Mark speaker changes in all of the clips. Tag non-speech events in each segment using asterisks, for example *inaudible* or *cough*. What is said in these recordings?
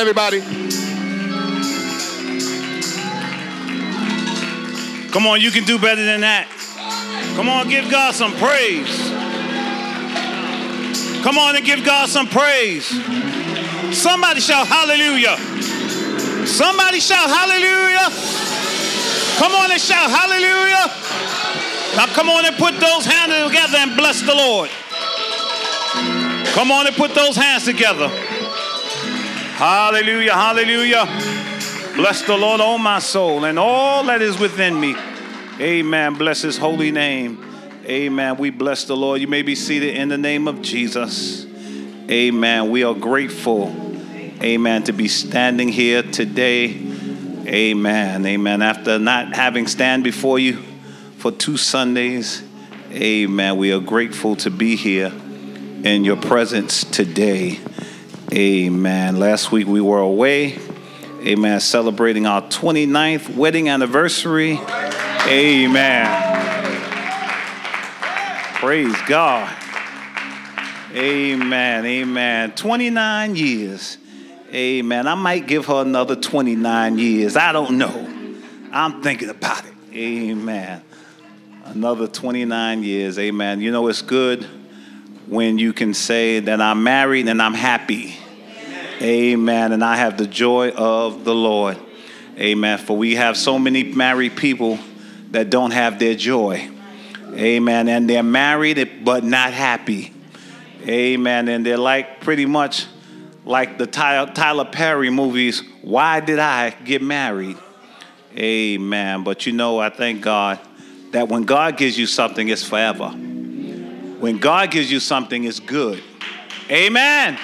Speaker 1: everybody.
Speaker 2: Come on, you can do better than that. Come on, give God some praise. Come on and give God some praise. Somebody shout hallelujah. Somebody shout hallelujah. Come on and shout hallelujah. Now come on and put those hands together and bless the Lord. Come on and put those hands together. Hallelujah, hallelujah. Bless the Lord, oh my soul, and all that is within me. Amen. Bless his holy name. Amen. We bless the Lord. You may be seated in the name of Jesus. Amen. We are grateful. Amen. To be standing here today. Amen. Amen. After not having stand before you for two Sundays. Amen. We are grateful to be here in your presence today. Amen. Last week we were away. Amen. Celebrating our 29th wedding anniversary. Amen. Praise God. Amen. Amen. 29 years. Amen. I might give her another 29 years. I don't know. I'm thinking about it. Amen. Another 29 years. Amen. You know, it's good when you can say that I'm married and I'm happy. Amen. And I have the joy of the Lord. Amen. For we have so many married people that don't have their joy. Amen. And they're married but not happy. Amen. And they're like pretty much like the Tyler Perry movies. Why did I get married? Amen. But you know, I thank God that when God gives you something, it's forever. When God gives you something, it's good. Amen.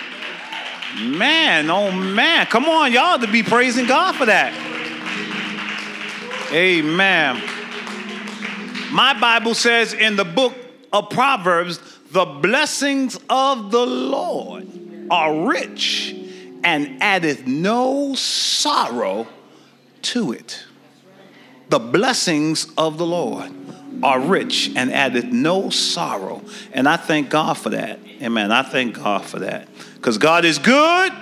Speaker 2: Man, oh man. Come on, y'all to be praising God for that. Amen. My Bible says in the book of Proverbs, the blessings of the Lord are rich and addeth no sorrow to it. The blessings of the Lord are rich and added no sorrow. And I thank God for that. Amen. I thank God for that. Because God is good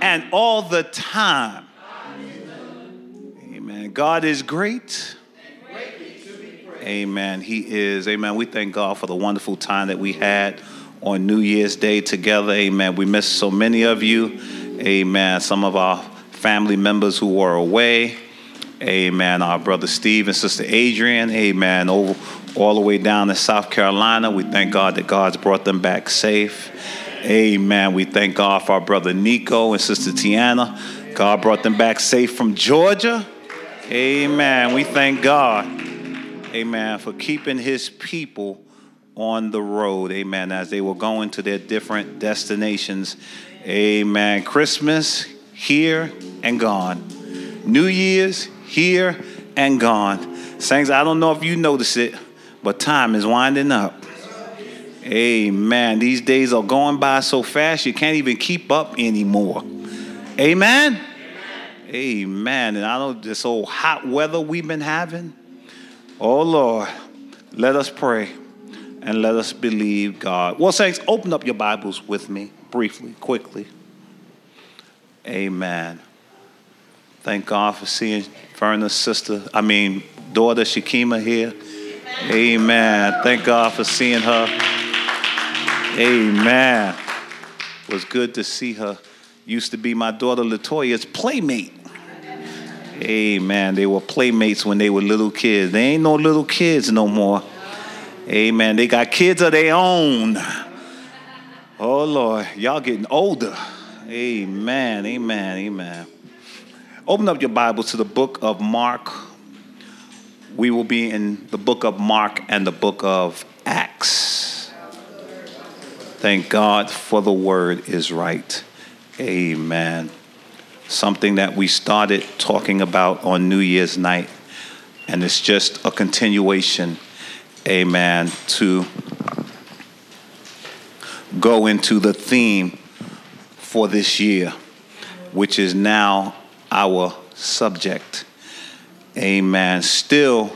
Speaker 2: and all the time. Amen. God is great. Amen. He is. Amen. We thank God for the wonderful time that we had on New Year's Day together. Amen. We missed so many of you. Amen. Some of our family members who were away. Amen. Our brother Steve and sister Adrian. Amen. Over all the way down to South Carolina. We thank God that God's brought them back safe. Amen. We thank God for our brother Nico and sister Tiana. God brought them back safe from Georgia. Amen. We thank God. Amen. For keeping his people on the road. Amen. As they were going to their different destinations. Amen. Christmas here and gone. New Year's here and gone. Saints, I don't know if you notice it, but time is winding up. Amen. These days are going by so fast you can't even keep up anymore. Amen. Amen. And I don't know this old hot weather we've been having. Oh Lord, let us pray and let us believe God. Well, saints, open up your Bibles with me briefly, quickly. Amen. Thank God for seeing Verna's sister, I mean, daughter Shakima here. Amen. Thank God for seeing her. Amen. Was good to see her. Used to be my daughter Latoya's playmate. Amen. They were playmates when they were little kids. They ain't no little kids no more. Amen. They got kids of their own. Oh Lord, y'all getting older. Amen. Amen. Amen. Open up your Bibles to the book of Mark. We will be in the book of Mark and the book of Acts. Thank God for the word is right. Amen. Something that we started talking about on New Year's night, and it's just a continuation, amen, to go into the theme for this year, which is now our subject. Amen. Still,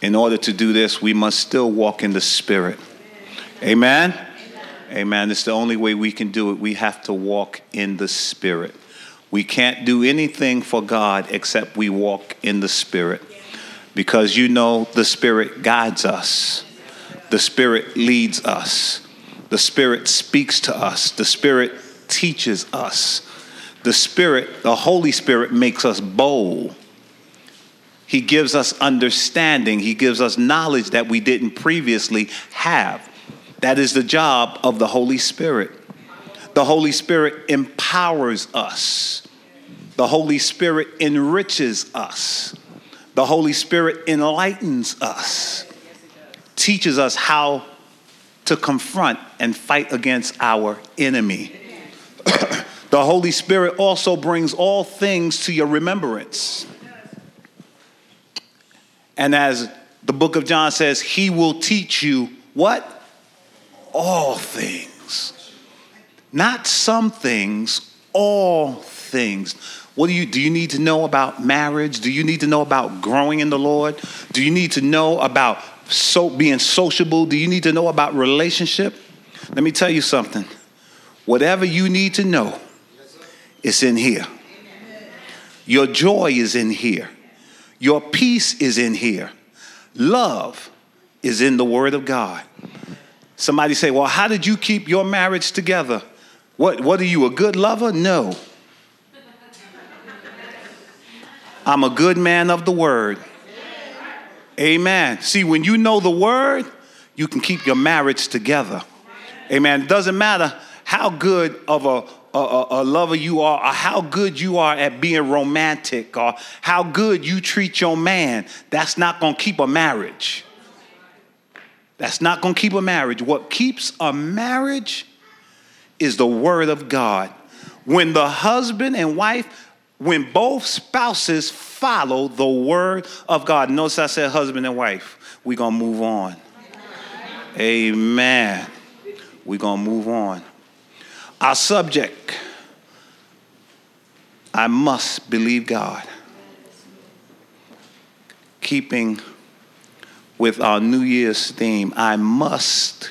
Speaker 2: in order to do this, we must still walk in the Spirit. Amen? Amen. It's the only way we can do it. We have to walk in the Spirit. We can't do anything for God except we walk in the Spirit. Because you know the Spirit guides us, the Spirit leads us, the Spirit speaks to us, the Spirit teaches us. The Spirit, the Holy Spirit, makes us bold. He gives us understanding. He gives us knowledge that we didn't previously have. That is the job of the Holy Spirit. The Holy Spirit empowers us. The Holy Spirit enriches us. The Holy Spirit enlightens us, teaches us how to confront and fight against our enemy. *clears throat* the Holy Spirit also brings all things to your remembrance. And as the book of John says, He will teach you what? all things. Not some things, all things. What do you do you need to know about marriage? Do you need to know about growing in the Lord? Do you need to know about so being sociable? Do you need to know about relationship? Let me tell you something. Whatever you need to know, it's in here. Your joy is in here. Your peace is in here. Love is in the Word of God. Somebody say, Well, how did you keep your marriage together? What, what are you, a good lover? No. I'm a good man of the word. Amen. See, when you know the word, you can keep your marriage together. Amen. It doesn't matter how good of a, a, a, lover you are, or how good you are at being romantic, or how good you treat your man. That's not going to keep a marriage. That's not going to keep a marriage. What keeps a marriage is the word of God. When the husband and wife, when both spouses follow the word of God. Notice I said husband and wife. We're going to move on. Amen. We're going to move on. Our subject I must believe God. Keeping with our New Year's theme I must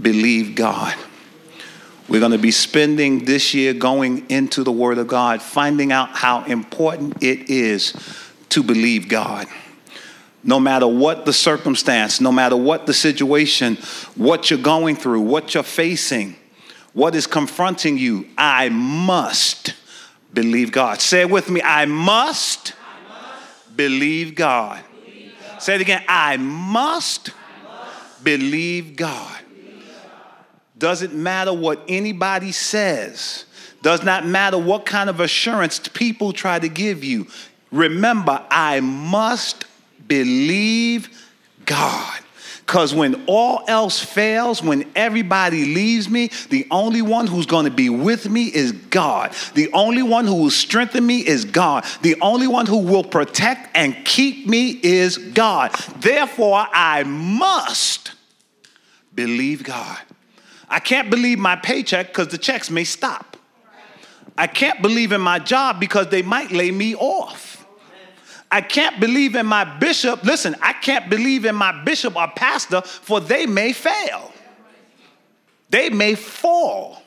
Speaker 2: believe God. We're going to be spending this year going into the Word of God, finding out how important it is to believe God. No matter what the circumstance, no matter what the situation, what you're going through, what you're facing, what is confronting you, I must believe God. Say it with me I must, I must believe God. Say it again. I must, believe God. Doesn't matter what anybody says. Does not matter what kind of assurance people try to give you. Remember, I must believe God. Because when all else fails, when everybody leaves me, the only one who's going to be with me is God. The only one who will strengthen me is God. The only one who will protect and keep me is God. Therefore, I must believe God. I can't believe my paycheck because the checks may stop. I can't believe in my job because they might lay me off. I can't believe in my bishop. Listen, I can't believe in my bishop or pastor, for they may fail. They may fall.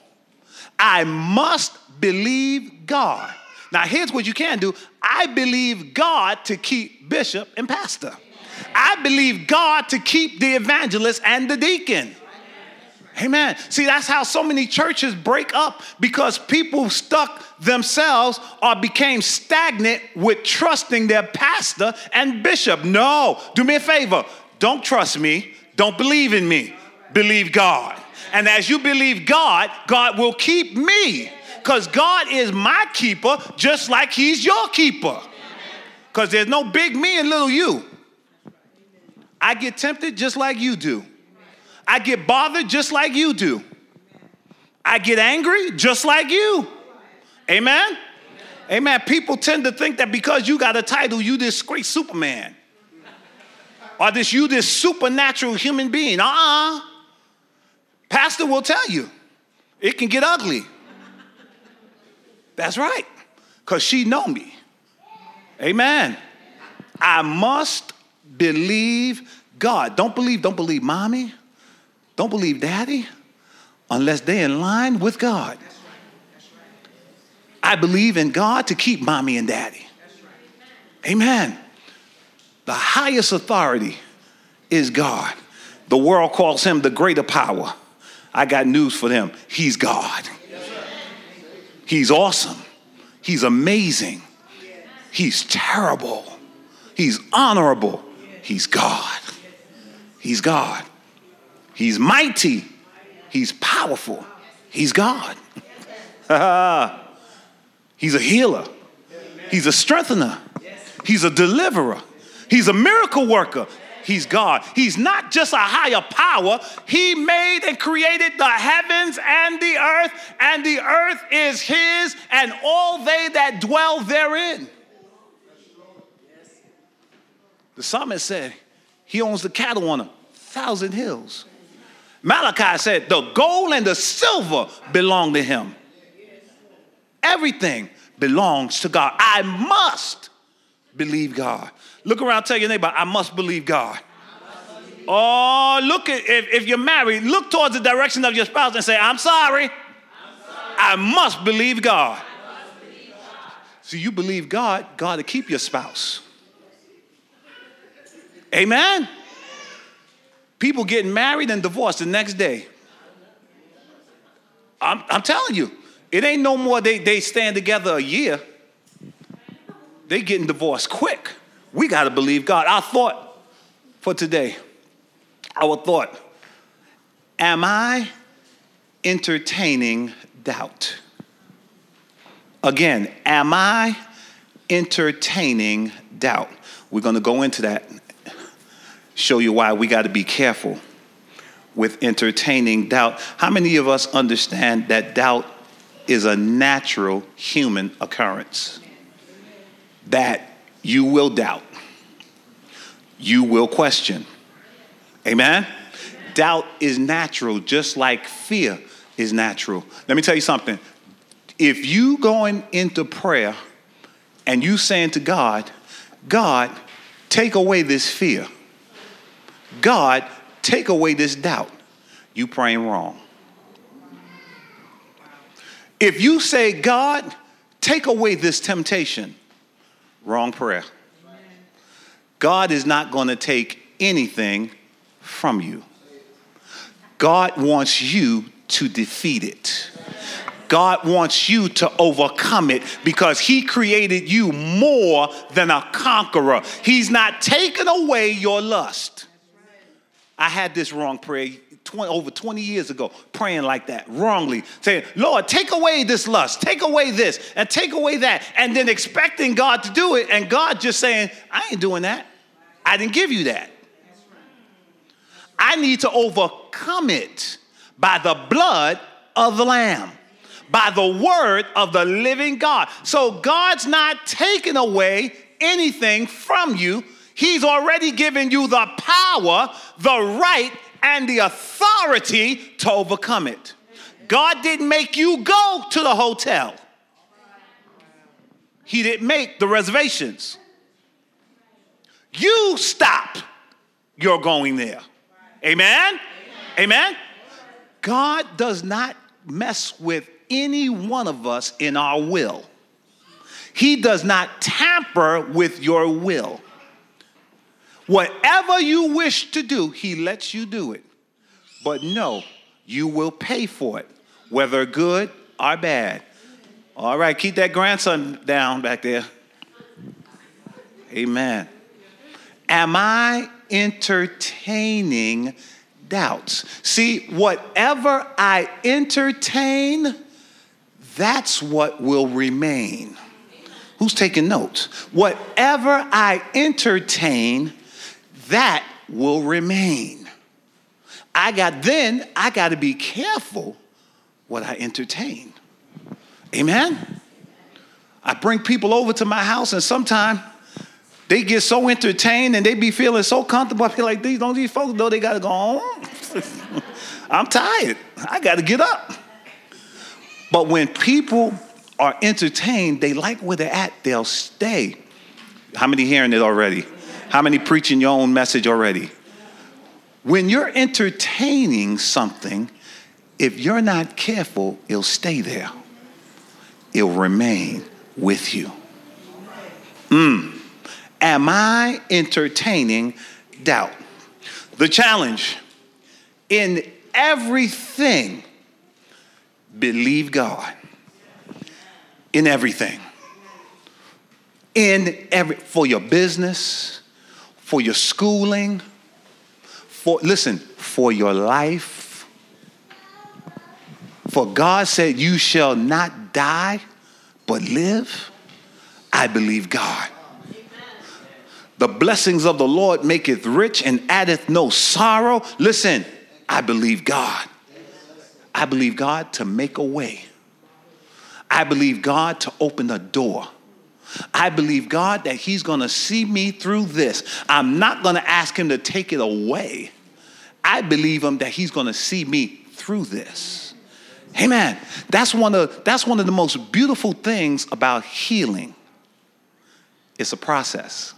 Speaker 2: I must believe God. Now, here's what you can do I believe God to keep bishop and pastor. I believe God to keep the evangelist and the deacon. Amen. See, that's how so many churches break up because people stuck themselves or became stagnant with trusting their pastor and bishop. No, do me a favor. Don't trust me. Don't believe in me. Believe God. And as you believe God, God will keep me because God is my keeper just like He's your keeper. Because there's no big me and little you. I get tempted just like you do. I get bothered just like you do. I get angry just like you. Amen? Amen. People tend to think that because you got a title, you this great Superman. Or this you this supernatural human being. Uh-uh. Pastor will tell you. It can get ugly. That's right. Because she know me. Amen. I must believe God. Don't believe, don't believe mommy. Don't believe daddy. unless they're in line with God. I believe in God to keep mommy and daddy. Amen. The highest authority is God. The world calls him the greater power. I got news for them. He's God. He's awesome. He's amazing. He's terrible. He's honorable. He's God. He's God. He's mighty. He's powerful. He's God. *laughs* He's a healer. He's a strengthener. He's a deliverer. He's a miracle worker. He's God. He's not just a higher power. He made and created the heavens and the earth, and the earth is His and all they that dwell therein. The psalmist said, He owns the cattle on a thousand hills. Malachi said, The gold and the silver belong to Him. Everything belongs to God. I must believe God. Look around, tell your neighbor, I must believe God. Oh, look at if, if you're married, look towards the direction of your spouse and say, I'm sorry. I must believe God. Must believe God. So you believe God, God to keep your spouse. Amen. People getting married and divorced the next day. I'm, I'm telling you, it ain't no more they, they stand together a year. They getting divorced quick. We got to believe God. Our thought for today, our thought, am I entertaining doubt? Again, am I entertaining doubt? We're going to go into that, show you why we got to be careful with entertaining doubt. How many of us understand that doubt is a natural human occurrence? That you will doubt, you will question. Amen? Doubt is natural, just like fear is natural. Let me tell you something. If you going into prayer and you saying to God, God, take away this fear. God, take away this doubt. You praying wrong. If you say, God, take away this temptation, Wrong prayer. God is not going to take anything from you. God wants you to defeat it. God wants you to overcome it because He created you more than a conqueror. He's not taking away your lust. I had this wrong prayer 20, over 20 years ago praying like that wrongly, saying, Lord, take away this lust, take away this, and take away that, and then expecting God to do it, and God just saying, I ain't doing that. I didn't give you that. I need to overcome it by the blood of the Lamb, by the word of the living God. So God's not taking away anything from you. He's already given you the power, the right, and the authority to overcome it. God didn't make you go to the hotel, He didn't make the reservations. You stop your going there. Amen? Amen? God does not mess with any one of us in our will. He does not tamper with your will. Whatever you wish to do, he lets you do it. But no, you will pay for it, whether good or bad. All right, keep that grandson down back there. Amen. Am I entertaining doubts? See, whatever I entertain, that's what will remain. Who's taking notes? Whatever I entertain, that will remain. I got then I got to be careful what I entertain. Amen. I bring people over to my house and sometimes they get so entertained and they be feeling so comfortable. I feel like these don't these folks know they gotta go home. *laughs* I'm tired. I gotta get up. But when people are entertained, they like where they're at, they'll stay. How many hearing it already? How many preaching your own message already? When you're entertaining something, if you're not careful, it'll stay there. It'll remain with you. Mm. Am I entertaining doubt? The challenge in everything, believe God. In everything. In every, for your business, for your schooling, for, listen, for your life. For God said, You shall not die, but live. I believe God. The blessings of the Lord maketh rich and addeth no sorrow. Listen, I believe God. I believe God to make a way. I believe God to open a door. I believe God that He's gonna see me through this. I'm not gonna ask Him to take it away. I believe Him that He's gonna see me through this. Amen. That's one of, that's one of the most beautiful things about healing. It's a process.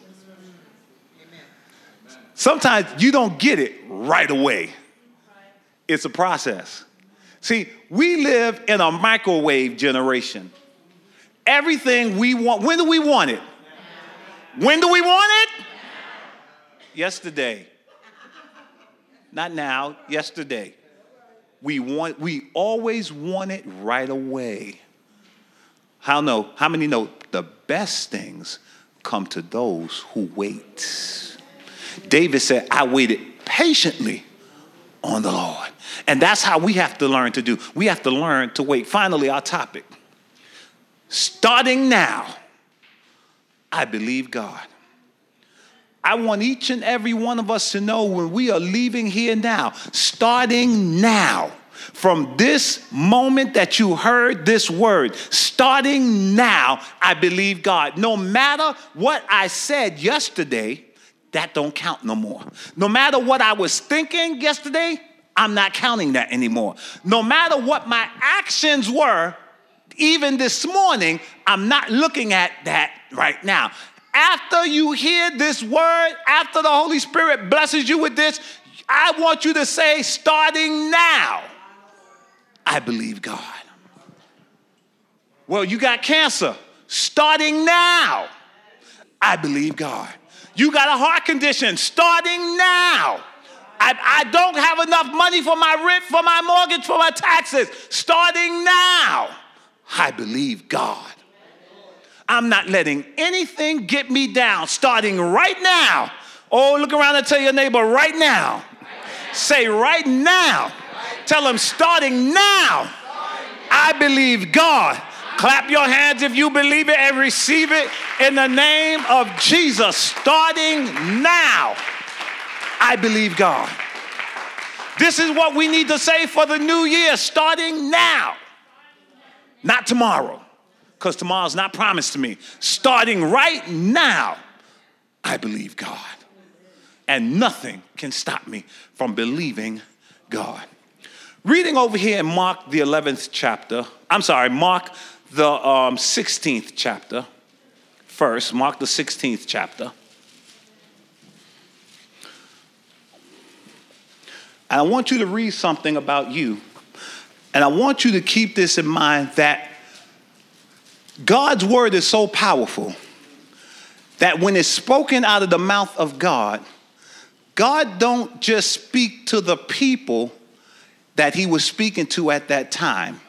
Speaker 2: Sometimes you don't get it right away. It's a process. See, we live in a microwave generation. Everything we want, when do we want it? When do we want it? Yesterday. Not now, yesterday. We want we always want it right away. How know? How many know the best things come to those who wait? David said, I waited patiently on the Lord. And that's how we have to learn to do. We have to learn to wait. Finally, our topic. Starting now, I believe God. I want each and every one of us to know when we are leaving here now, starting now, from this moment that you heard this word, starting now, I believe God. No matter what I said yesterday, that don't count no more. No matter what I was thinking yesterday, I'm not counting that anymore. No matter what my actions were, even this morning, I'm not looking at that right now. After you hear this word, after the Holy Spirit blesses you with this, I want you to say, starting now, I believe God. Well, you got cancer. Starting now, I believe God. You got a heart condition. Starting now, I, I don't have enough money for my rent, for my mortgage, for my taxes. Starting now, I believe God. I'm not letting anything get me down. Starting right now. Oh, look around and tell your neighbor right now. Say right now. Tell them starting now. I believe God. Clap your hands if you believe it and receive it in the name of Jesus. Starting now. I believe God. This is what we need to say for the new year, starting now, not tomorrow, because tomorrow's not promised to me. Starting right now, I believe God. And nothing can stop me from believing God. Reading over here in Mark, the 11th chapter, I'm sorry, Mark, the um, 16th chapter, first, Mark, the 16th chapter. And I want you to read something about you. And I want you to keep this in mind that God's word is so powerful that when it's spoken out of the mouth of God, God don't just speak to the people that he was speaking to at that time.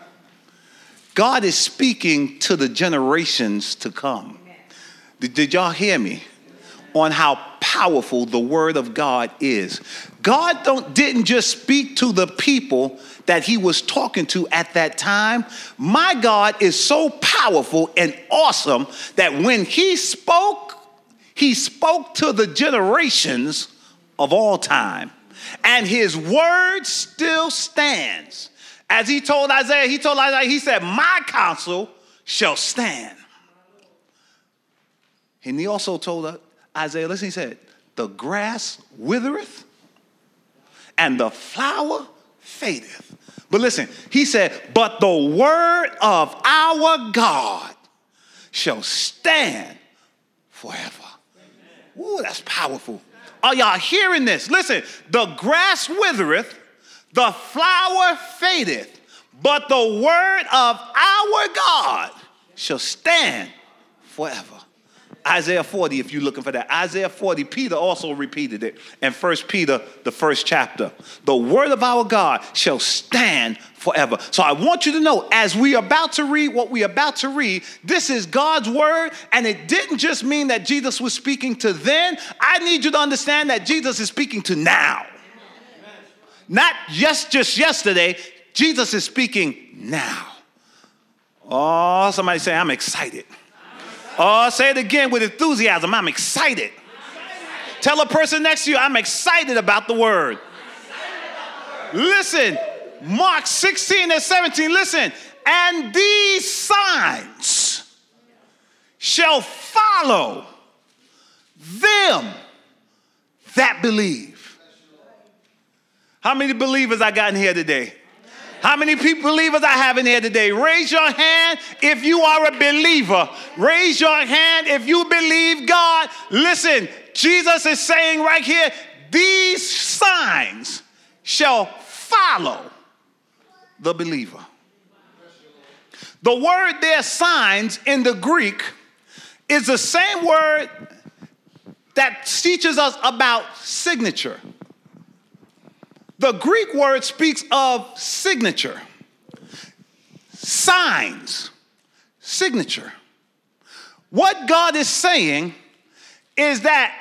Speaker 2: God is speaking to the generations to come. Did, did y'all hear me? On how powerful the word of God is. God don't, didn't just speak to the people that he was talking to at that time. My God is so powerful and awesome that when he spoke, he spoke to the generations of all time. And his word still stands. As he told Isaiah, he told Isaiah, he said, My counsel shall stand. And he also told Isaiah, listen, he said, The grass withereth and the flower fadeth. But listen, he said, But the word of our God shall stand forever. Ooh, that's powerful. Are y'all hearing this? Listen, the grass withereth, The flower fadeth, but the word of our God shall stand forever. Isaiah 40, if you're looking for that. Isaiah 40, Peter also repeated it. And First Peter, the first chapter. The word of our God shall stand forever. So I want you to know, as we are about to read what we are about to read, this is God's word, and it didn't just mean that Jesus was speaking to then. I need you to understand that Jesus is speaking to now. Not just just yesterday, Jesus is speaking now. Oh, somebody say, I'm excited. Oh, say it again with enthusiasm. I'm excited. Tell a person next to you, I'm excited about the word. Listen, Mark 16 and 17, listen. And these signs shall follow them that believe. How many believers I got in here today? How many people, believers I have in here today? Raise your hand if you are a believer. Raise your hand if you believe God. Listen, Jesus is saying right here, these signs shall follow the believer. The word there, signs, in the Greek, is the same word that teaches us about signature. The Greek word speaks of signature, signs, signature. What God is saying is that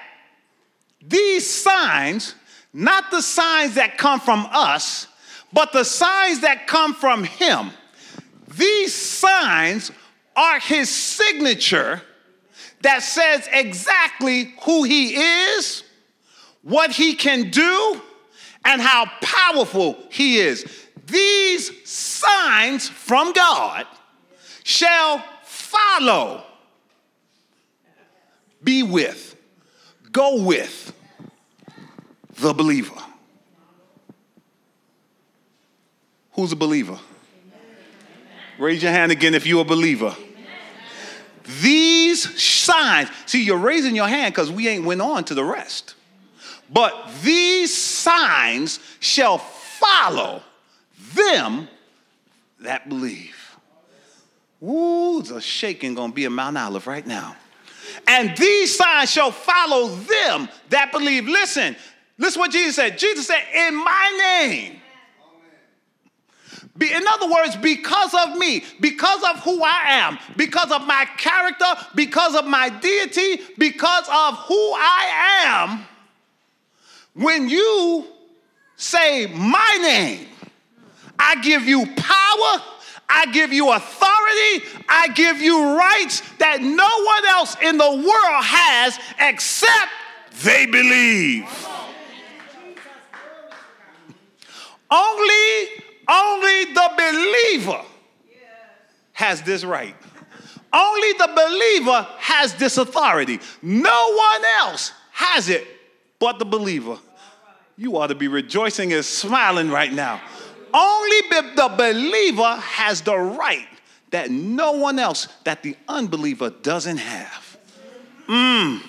Speaker 2: these signs, not the signs that come from us, but the signs that come from Him, these signs are His signature that says exactly who He is, what He can do, and how powerful he is. These signs from God shall follow, be with, go with the believer. Who's a believer? Raise your hand again if you're a believer. These signs, see, you're raising your hand because we ain't went on to the rest. But these signs shall follow them that believe. Ooh, the shaking gonna be in Mount Olive right now. And these signs shall follow them that believe. Listen, listen what Jesus said. Jesus said, In my name. Be, in other words, because of me, because of who I am, because of my character, because of my deity, because of who I am, when you say my name, I give you power, I give you authority, I give you rights that no one else in the world has except they believe. Only, only the believer has this right. Only the believer has this authority. No one else has it but the believer. You ought to be rejoicing and smiling right now. Only the believer has the right that no one else, that the unbeliever doesn't have. Mm.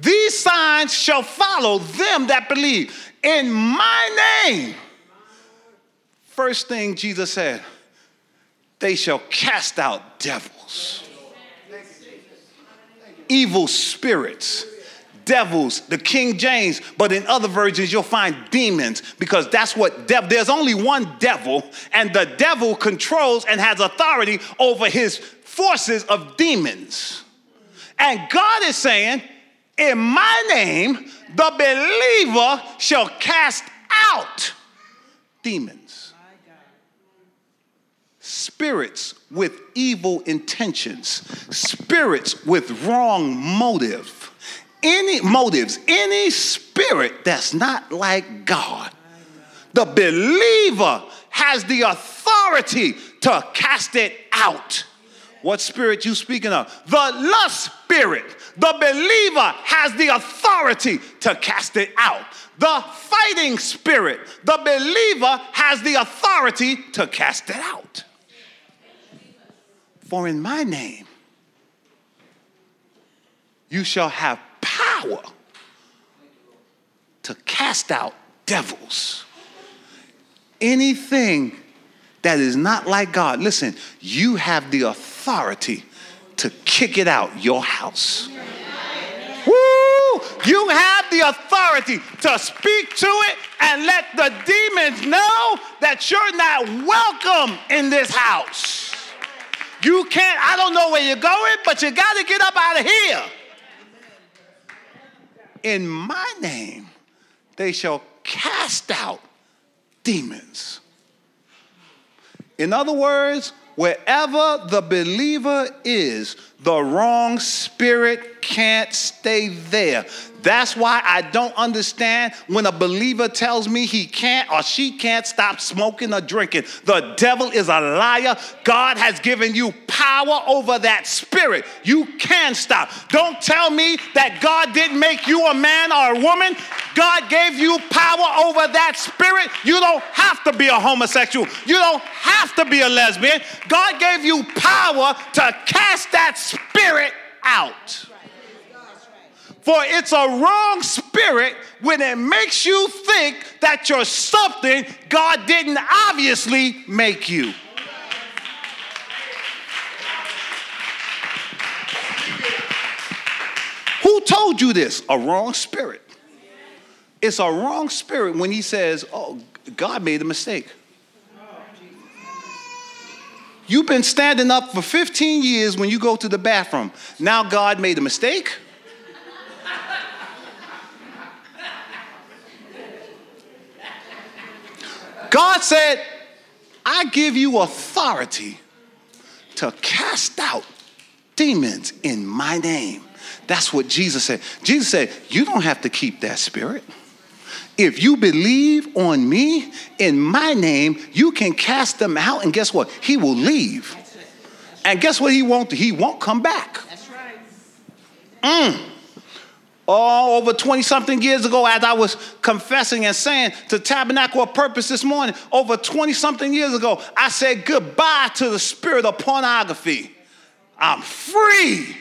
Speaker 2: These signs shall follow them that believe. In my name, first thing Jesus said, they shall cast out devils, evil spirits devils, the King James, but in other versions you'll find demons because that's what there's only one devil and the devil controls and has authority over his forces of demons. And God is saying, in my name, the believer shall cast out demons. Spirits with evil intentions, spirits with wrong motive any motives, any spirit that's not like God. The believer has the authority to cast it out. What spirit you speaking of? The lust spirit. The believer has the authority to cast it out. The fighting spirit. The believer has the authority to cast it out. For in my name you shall have power to cast out devils. anything that is not like God, listen, you have the authority to kick it out your house. Woo! You have the authority to speak to it and let the demons know that you're not welcome in this house. You can't, I don't know where you're going, but you got to get up out of here. In my name, they shall cast out demons. In other words, wherever the believer is, the wrong spirit can't stay there. That's why I don't understand when a believer tells me he can't or she can't stop smoking or drinking. The devil is a liar. God has given you power over that spirit. You can stop. Don't tell me that God didn't make you a man or a woman. God gave you power over that spirit. You don't have to be a homosexual. You don't have to be a lesbian. God gave you power to cast that spirit out. For it's a wrong spirit when it makes you think that you're something God didn't obviously make you. Who told you this? A wrong spirit. It's a wrong spirit when he says, Oh, God made a mistake. You've been standing up for 15 years when you go to the bathroom. Now God made a mistake? God said, I give you authority to cast out demons in my name. That's what Jesus said. Jesus said, You don't have to keep that spirit. If you believe on me in my name, you can cast them out, and guess what? He will leave. And guess what he won't do? He won't come back. That's right. Mm oh, over 20 something years ago, as I was confessing and saying to Tabernacle of Purpose this morning, over 20 something years ago, I said goodbye to the spirit of pornography. I'm free.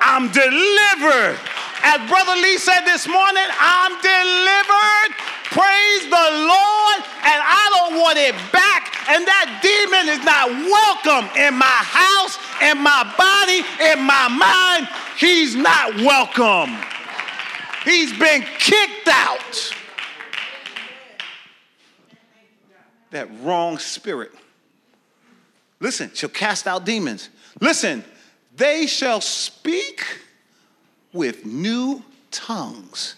Speaker 2: I'm delivered. As Brother Lee said this morning, I'm delivered. Praise the Lord. And I don't want it back. And that demon is not welcome in my house, in my body, in my mind. He's not welcome. He's been kicked out. That wrong spirit. Listen, shall cast out demons. Listen, they shall speak with new tongues.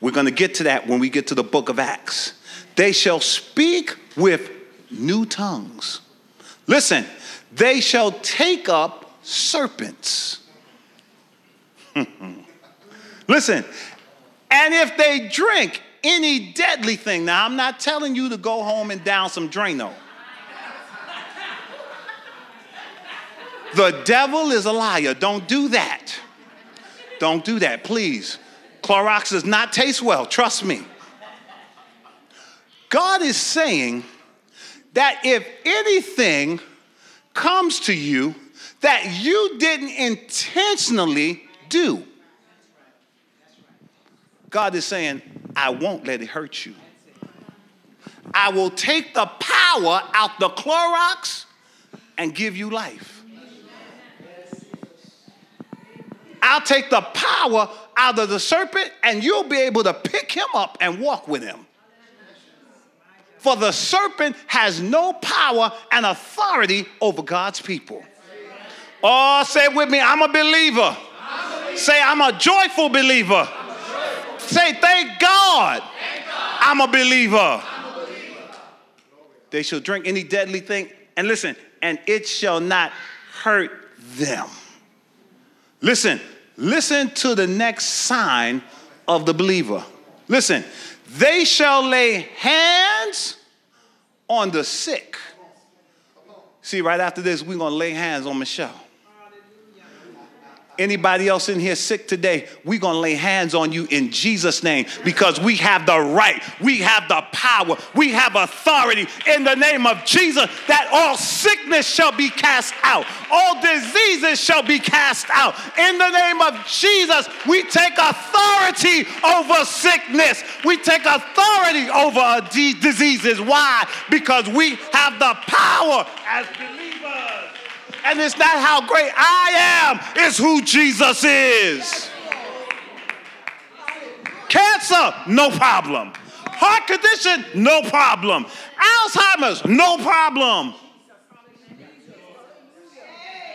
Speaker 2: We're going to get to that when we get to the book of Acts. They shall speak with new tongues. Listen, they shall take up serpents. *laughs* Listen, and if they drink any deadly thing, now I'm not telling you to go home and down some Drano. The devil is a liar. Don't do that. Don't do that, please. Clorox does not taste well, trust me. God is saying that if anything comes to you that you didn't intentionally do, God is saying, I won't let it hurt you. I will take the power out the Clorox and give you life. I'll take the power out of the serpent and you'll be able to pick him up and walk with him. For the serpent has no power and authority over God's people. Oh, say with me, I'm a believer. Say, I'm a joyful believer. Say, thank God, thank God. I'm, a believer. I'm a believer. They shall drink any deadly thing. And listen, and it shall not hurt them. Listen, listen to the next sign of the believer. Listen, they shall lay hands on the sick. See, right after this, we're going to lay hands on Michelle. Anybody else in here sick today? We're going to lay hands on you in Jesus' name because we have the right, we have the power, we have authority in the name of Jesus that all sickness shall be cast out, all diseases shall be cast out. In the name of Jesus, we take authority over sickness, we take authority over diseases. Why? Because we have the power as believers. And it's not how great I am, it's who Jesus is. Cancer, no problem. Heart condition, no problem. Alzheimer's, no problem.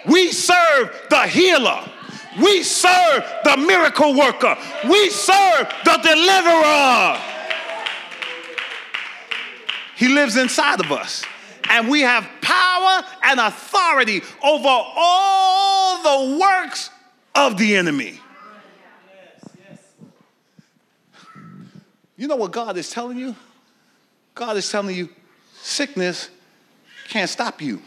Speaker 2: We serve the healer. We serve the miracle worker. We serve the deliverer. He lives inside of us and we have power and authority over all the works of the enemy. You know what God is telling you? God is telling you sickness can't stop you.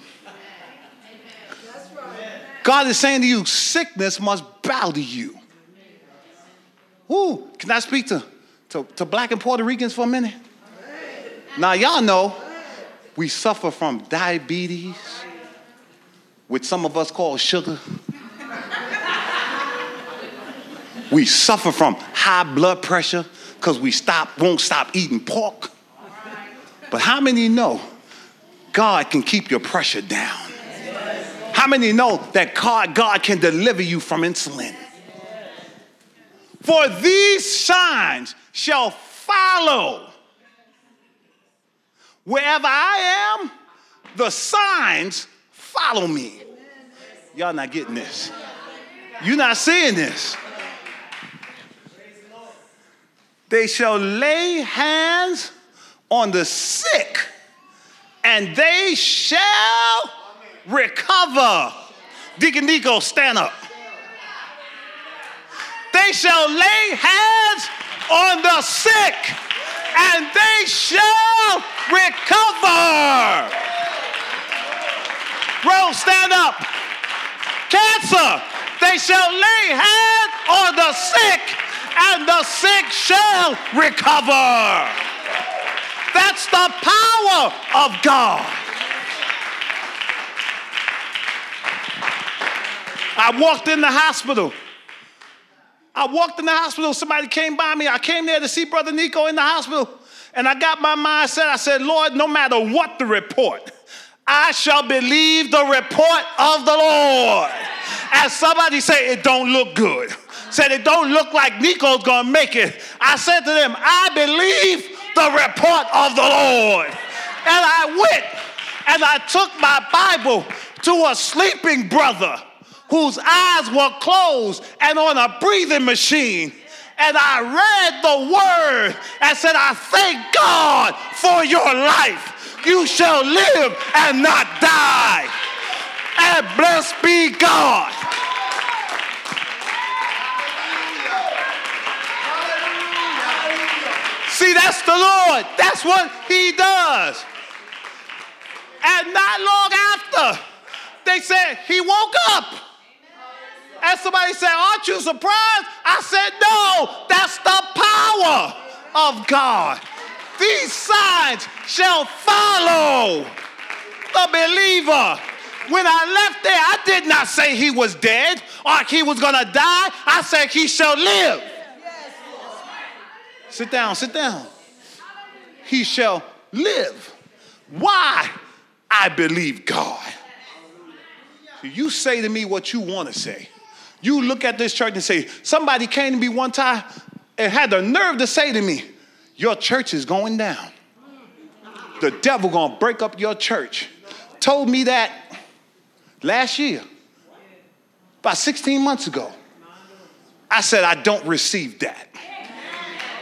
Speaker 2: God is saying to you, sickness must bow to you. Ooh, can I speak to, to, to black and Puerto Ricans for a minute? Now, y'all know we suffer from diabetes, which some of us call sugar. we suffer from high blood pressure because we stop, won't stop eating pork. But how many know God can keep your pressure down? How many know that God, God can deliver you from insulin? For these signs shall follow Wherever I am, the signs follow me. Y'all not getting this. You're not seeing this. They shall lay hands on the sick and they shall recover. Deacon Nico, stand up. They shall lay hands on the sick and they shall recover. Rose, stand up. Cancer, they shall lay hands on the sick, and the sick shall recover. That's the power of God. I walked in the hospital I walked in the hospital, somebody came by me. I came there to see Brother Nico in the hospital. And I got my mindset. I said, Lord, no matter what the report, I shall believe the report of the Lord. As somebody say, it don't look good. Said it don't look like Nico's gonna make it. I said to them, I believe the report of the Lord. And I went and I took my Bible to a sleeping brother whose eyes were closed and on a breathing machine. And I read the word and said, I thank God for your life. You shall live and not die. And blessed be God. See, that's the Lord. That's what He does. And not long after, they said, He woke up. And somebody said, Aren't you surprised? I said, No, that's the power of God. These signs shall follow the believer. When I left there, I did not say he was dead or he was to die. I said he shall live. Sit down, sit down. He shall live. Why? I believe God. You say to me what you want to say. You look at this church and say, somebody came to me one time and had the nerve to say to me, your church is going down. The devil gonna break up your church. Told me that last year, about 16 months ago. I said, I don't receive that.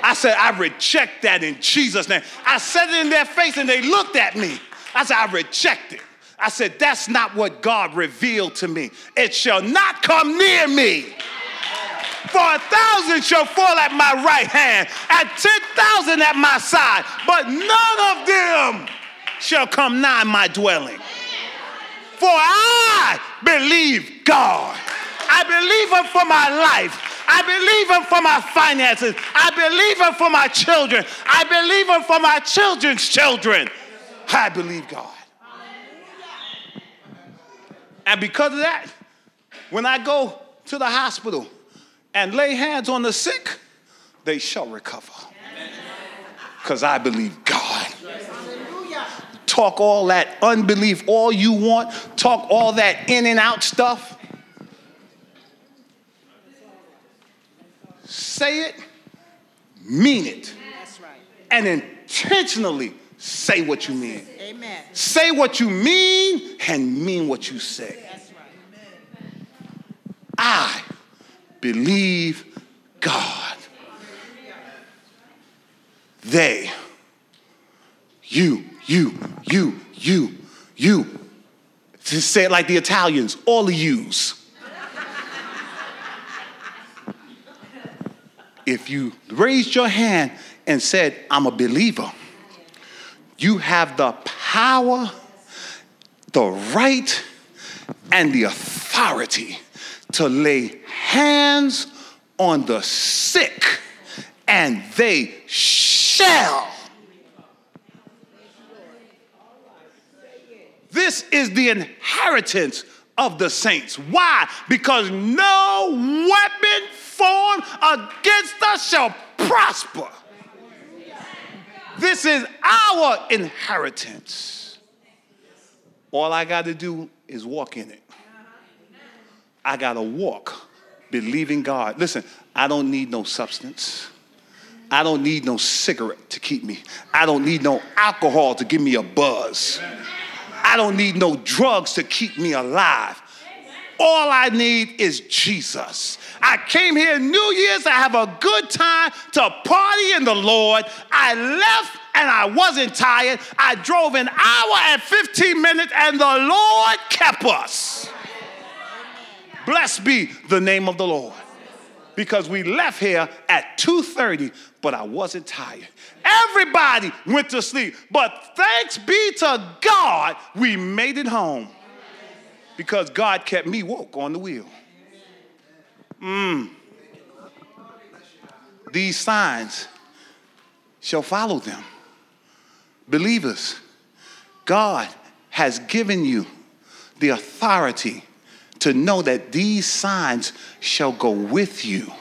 Speaker 2: I said, I reject that in Jesus' name. I said it in their face and they looked at me. I said, I reject it. I said, That's not what God revealed to me. It shall not come near me. For a thousand shall fall at my right hand, and ten thousand at my side, but none of them shall come nigh my dwelling. For I believe God. I believe him for my life. I believe him for my finances. I believe him for my children. I believe him for my children's children. I believe God. And because of that, when I go to the hospital and lay hands on the sick, they shall recover. Because I believe God. Talk all that unbelief all you want, talk all that in and out stuff. Say it, mean it, and intentionally say what you mean. Amen. Say what you mean and mean what you say. I believe God. They, you, you, you, you, you. To say it like the Italians, all the yous. if you raised your hand and said, I'm a believer, you have the power, the right, and the authority to lay hands on the sick, and they shall. This is the inheritance of the saints. Why? Because no weapon formed against us shall prosper. This is our inheritance. All I got to do is walk in it. I got to walk believing God. Listen, I don't need no substance. I don't need no cigarette to keep me. I don't need no alcohol to give me a buzz. I don't need no drugs to keep me alive. All I need is Jesus. I came here New Year's to have a good time, to party in the Lord. I left and I wasn't tired. I drove an hour and 15 minutes and the Lord kept us. Blessed be the name of the Lord. Because we left here at 2:30, but I wasn't tired. Everybody went to sleep, but thanks be to God, we made it home. Because God kept me woke on the wheel. Mm. These signs shall follow them. Believers, God has given you the authority to know that these signs shall go with you.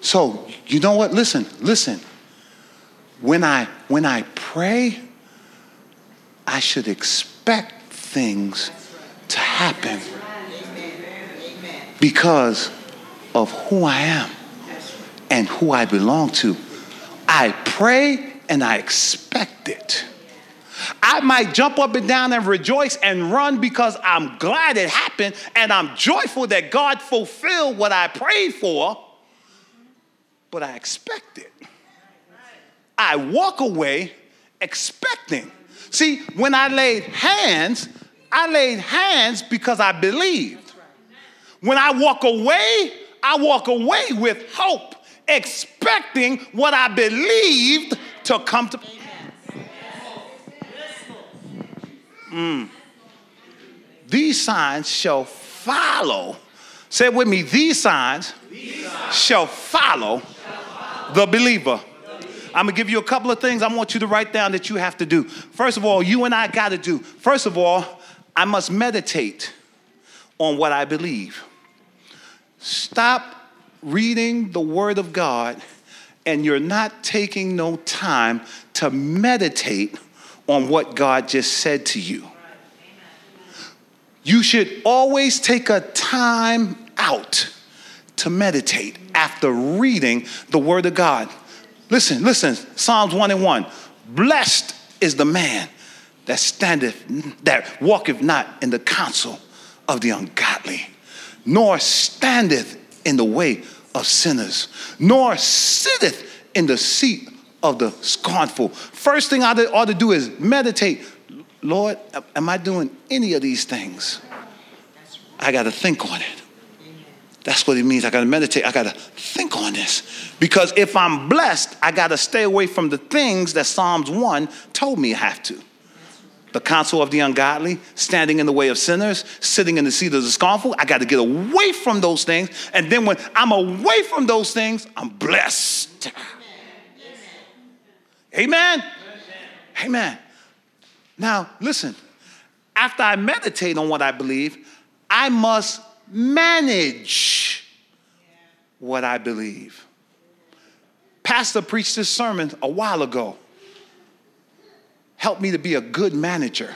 Speaker 2: So, you know what? Listen, listen. When I when I pray, I should expect things to happen because of who I am and who I belong to. I pray and I expect it. I might jump up and down and rejoice and run because I'm glad it happened and I'm joyful that God fulfilled what I prayed for, but I expect it. I walk away expecting. See, when I laid hands, I laid hands because I believed. When I walk away, I walk away with hope, expecting what I believed to come to. Mm. These signs shall follow. Say with me, these signs, these signs shall, follow shall follow the believer. I'm gonna give you a couple of things I want you to write down that you have to do. First of all, you and I gotta do. First of all, I must meditate on what I believe. Stop reading the Word of God and you're not taking no time to meditate on what God just said to you. You should always take a time out to meditate after reading the Word of God. Listen, listen, Psalms 1 and 1. Blessed is the man that standeth, that walketh not in the counsel of the ungodly, nor standeth in the way of sinners, nor sitteth in the seat of the scornful. First thing I ought to do is meditate. Lord, am I doing any of these things? I got to think on it. That's what it means. I got to meditate. I got to think on this. Because if I'm blessed, I got to stay away from the things that Psalms 1 told me I have to. The counsel of the ungodly, standing in the way of sinners, sitting in the seat of the scornful. I got to get away from those things. And then when I'm away from those things, I'm blessed. Amen. Amen. Amen. Now, listen, after I meditate on what I believe, I must manage what I believe. Pastor preached this sermon a while ago. Help me to be a good manager.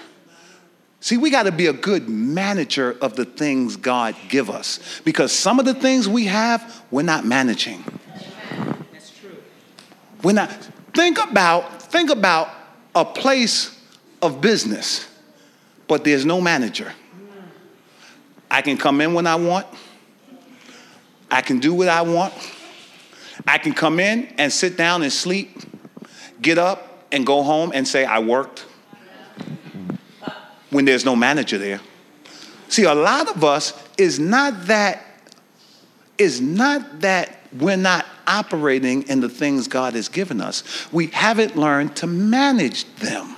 Speaker 2: See, we got to be a good manager of the things God give us because some of the things we have, we're not managing. That's true. We're not. Think about think about a place of business, but there's no manager. I can come in when I want. I can do what I want. I can come in and sit down and sleep, get up and go home and say, I worked when there's no manager there. See, a lot of us is not that, is not that we're not operating in the things God has given us. We haven't learned to manage them.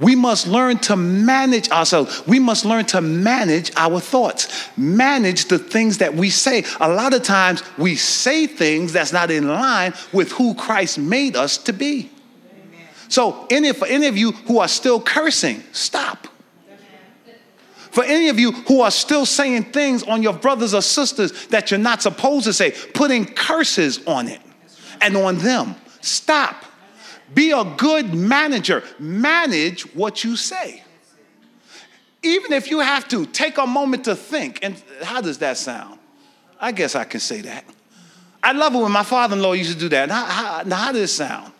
Speaker 2: We must learn to manage ourselves. We must learn to manage our thoughts, manage the things that we say. A lot of times we say things that's not in line with who Christ made us to be. So, any, for any of you who are still cursing, stop. For any of you who are still saying things on your brothers or sisters that you're not supposed to say, putting curses on it and on them, stop. Be a good manager. Manage what you say. Even if you have to, take a moment to think. And how does that sound? I guess I can say that. I love it when my father in law used to do that. Now, how, now, how does it sound?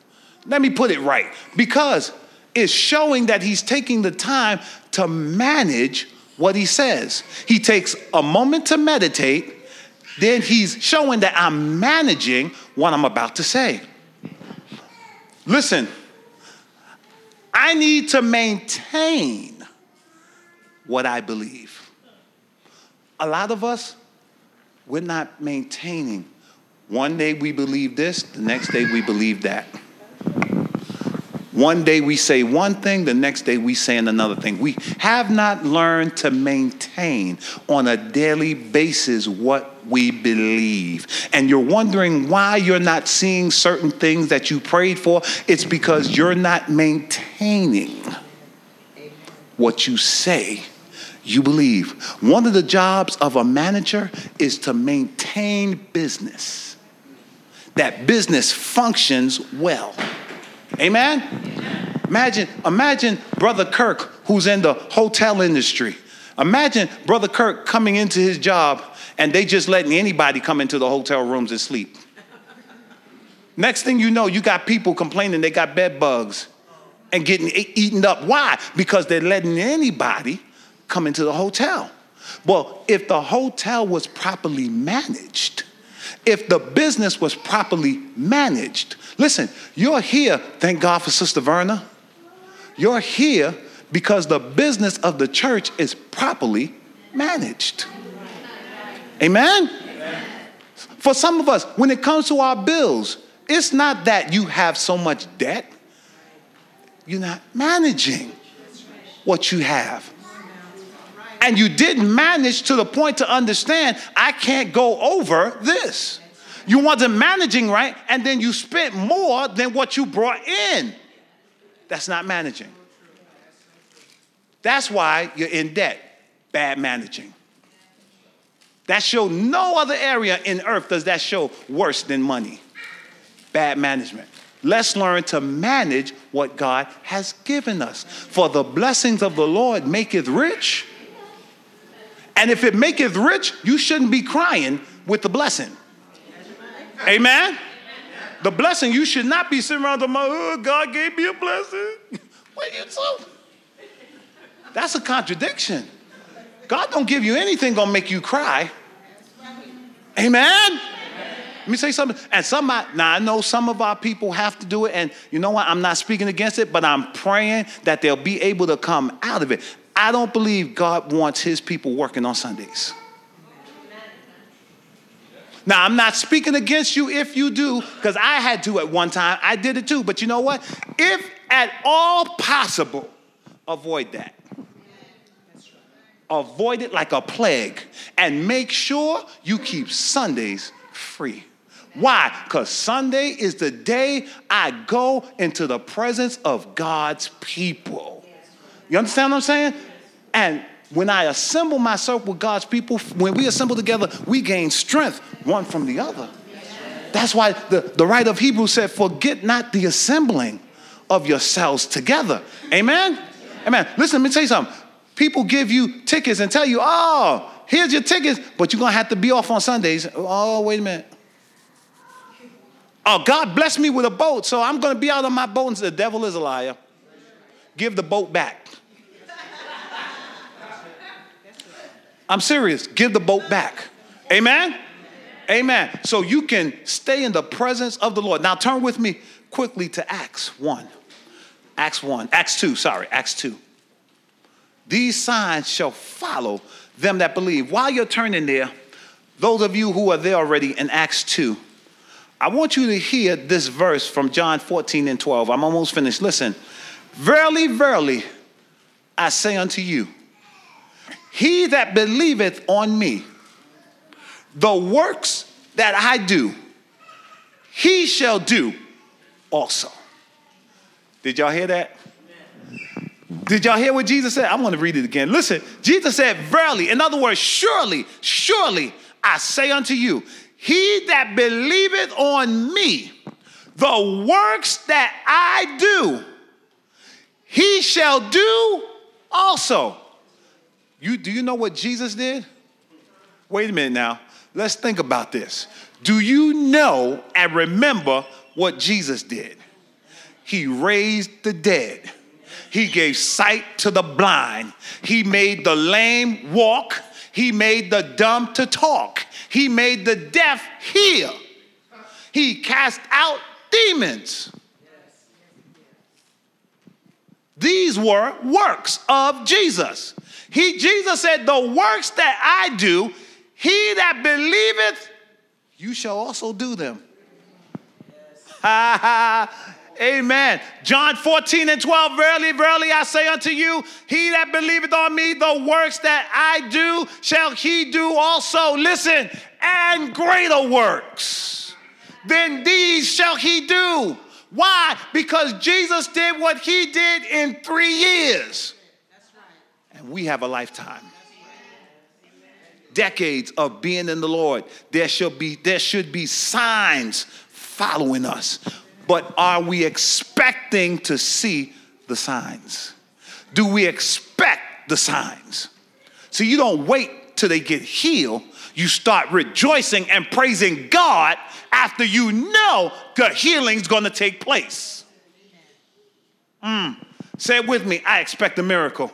Speaker 2: Let me put it right. Because it's showing that he's taking the time to manage what he says. He takes a moment to meditate, then he's showing that I'm managing what I'm about to say. Listen, I need to maintain what I believe. A lot of us, we're not maintaining. One day we believe this, the next day we believe that. One day we say one thing, the next day we say another thing. We have not learned to maintain on a daily basis what we believe. And you're wondering why you're not seeing certain things that you prayed for. It's because you're not maintaining what you say you believe. One of the jobs of a manager is to maintain business, that business functions well. Amen? Imagine, imagine Brother Kirk, who's in the hotel industry. Imagine Brother Kirk coming into his job and they just letting anybody come into the hotel rooms and sleep. Next thing you know, you got people complaining they got bed bugs and getting eaten up. Why? Because they're letting anybody come into the hotel. Well, if the hotel was properly managed, if the business was properly managed, Listen, you're here, thank God for Sister Verna. You're here because the business of the church is properly managed. Amen? Amen? For some of us, when it comes to our bills, it's not that you have so much debt, you're not managing what you have. And you didn't manage to the point to understand, I can't go over this. You wasn't managing right, and then you spent more than what you brought in. That's not managing. That's why you're in debt. Bad managing. That show no other area in earth does that show worse than money. Bad management. Let's learn to manage what God has given us. For the blessings of the Lord maketh rich. And if it maketh rich, you shouldn't be crying with the blessing. Amen? The blessing, you should not be sitting around the oh, God gave me a blessing. *laughs* what are you so? That's a contradiction. God don't give you anything gonna make you cry. Amen? Let me say something. And somebody, now I know some of our people have to do it, and you know what? I'm not speaking against it, but I'm praying that they'll be able to come out of it. I don't believe God wants his people working on Sundays. Now, I'm not speaking against you if you do, because I had to at one time. I did it too. But you know what? If at all possible, avoid that. Avoid it like a plague and make sure you keep Sundays free. Why? Because Sunday is the day I go into the presence of God's people. You understand what I'm saying? And when I assemble myself with God's people, when we assemble together, we gain strength one from the other. That's why the, the writer of Hebrews said, Forget not the assembling of yourselves together. Amen? Amen. Listen, let me tell you something. People give you tickets and tell you, Oh, here's your tickets, but you're going to have to be off on Sundays. Oh, wait a minute. Oh, God blessed me with a boat, so I'm going to be out on my boat. And the devil is a liar. Give the boat back. I'm serious. Give the boat back. Amen? Amen. So you can stay in the presence of the Lord. Now turn with me quickly to Acts 1. Acts 1. Acts 2, sorry. Acts 2. These signs shall follow them that believe. While you're turning there, those of you who are there already in Acts 2, I want you to hear this verse from John 14 and 12. I'm almost finished. Listen. Verily, verily, I say unto you, he that believeth on me, the works that I do, he shall do also. Did y'all hear that? Did y'all hear what Jesus said? I'm going to read it again. Listen, Jesus said, Verily, in other words, surely, surely I say unto you, he that believeth on me, the works that I do, he shall do also. You, do you know what Jesus did? Wait a minute now. Let's think about this. Do you know and remember what Jesus did? He raised the dead. He gave sight to the blind. He made the lame walk. He made the dumb to talk. He made the deaf hear. He cast out demons. These were works of Jesus. He, Jesus said, The works that I do, he that believeth, you shall also do them. *laughs* Amen. John 14 and 12, verily, verily, I say unto you, he that believeth on me, the works that I do, shall he do also. Listen, and greater works than these shall he do. Why? Because Jesus did what he did in three years and we have a lifetime. Decades of being in the Lord. There should be, there should be signs following us. But are we expecting to see the signs? Do we expect the signs? So you don't wait till they get healed. You start rejoicing and praising God after you know the healing's gonna take place. Mm. Say it with me I expect a miracle.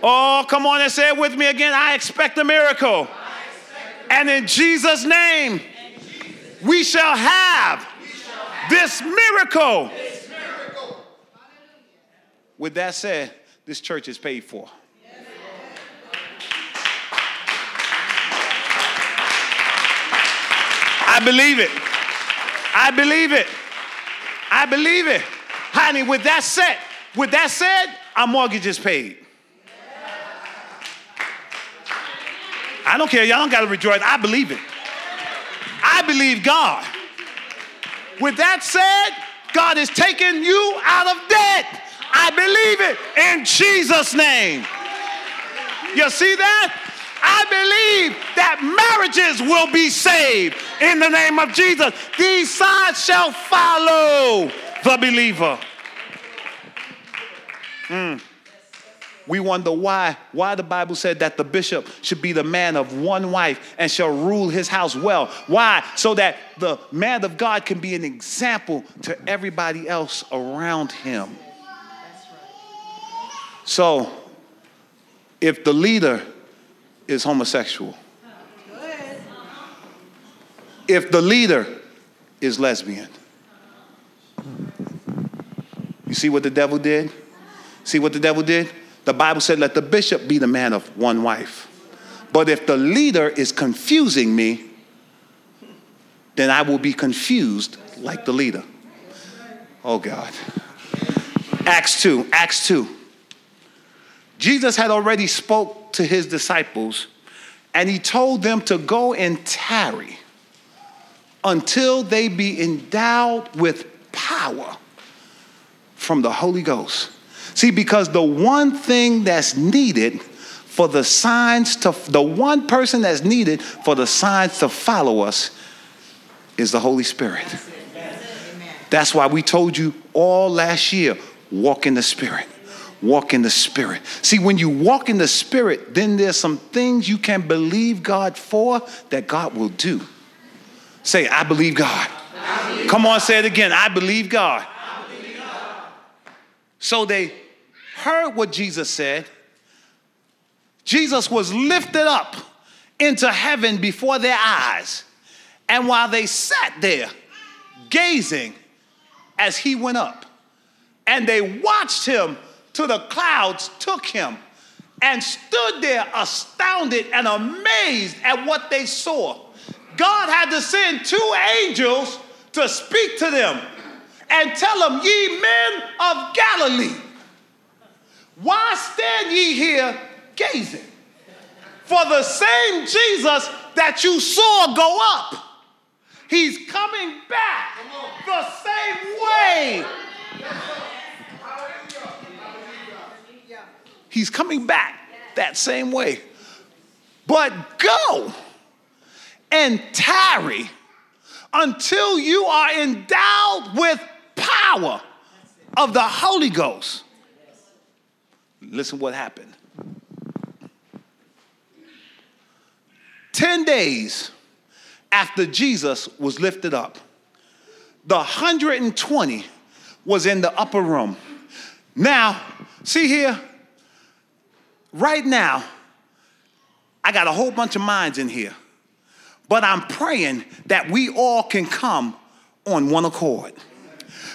Speaker 2: Oh, come on and say it with me again. I expect a miracle. And in Jesus' name, we shall have this miracle. This miracle. With that said, this church is paid for. I believe it. I believe it. I believe it. Honey, with that said, with that said, our mortgage is paid. I don't care. Y'all don't got to rejoice. I believe it. I believe God. With that said, God is taking you out of debt. I believe it in Jesus' name. You see that? I believe that marriages will be saved in the name of Jesus. These signs shall follow the believer. Mm we wonder why why the bible said that the bishop should be the man of one wife and shall rule his house well. Why? So that the man of god can be an example to everybody else around him. So if the leader is homosexual if the leader is lesbian you see what the devil did? See what the devil did the Bible said, let the bishop be the man of one wife. But if the leader is confusing me, then I will be confused like the leader. Oh God. Acts 2, Acts 2. Jesus had already spoke to his disciples and he told them to go and tarry until they be endowed with power from the Holy Ghost. See, because the one thing that's needed for the signs to, the one person that's needed for the signs to follow us is the Holy Spirit. That's why we told you all last year walk in the Spirit. Walk in the Spirit. See, when you walk in the Spirit, then there's some things you can believe God for that God will do. Say, I believe God. I believe Come on, say it again. I believe God. I believe God. So they heard what Jesus said. Jesus was lifted up into heaven before their eyes. And while they sat there gazing as he went up, and they watched him till the clouds took him, and stood there astounded and amazed at what they saw. God had to send two angels to speak to them and tell them, Ye men of Galilee, why stand ye here gazing? For the same Jesus that you saw go up, he's coming back the same way. He's coming back that same way. But go and tarry until you are endowed with power of the Holy Ghost. Listen what happened. 10 days after Jesus was lifted up, the 120 was in the upper room. Now, see here, right now, I got a whole bunch of minds in here. But I'm praying that we all can come on one accord.